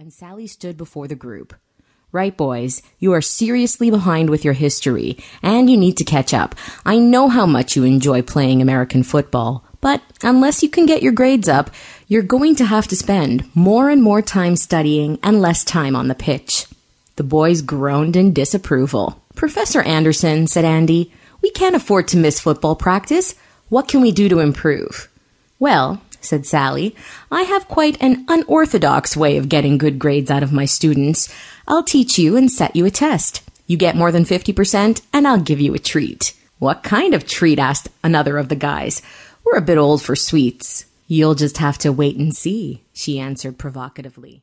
and Sally stood before the group. Right, boys, you are seriously behind with your history, and you need to catch up. I know how much you enjoy playing American football, but unless you can get your grades up, you're going to have to spend more and more time studying and less time on the pitch. The boys groaned in disapproval. Professor Anderson, said Andy, we can't afford to miss football practice. What can we do to improve? Well, said Sally. I have quite an unorthodox way of getting good grades out of my students. I'll teach you and set you a test. You get more than 50% and I'll give you a treat. What kind of treat? asked another of the guys. We're a bit old for sweets. You'll just have to wait and see, she answered provocatively.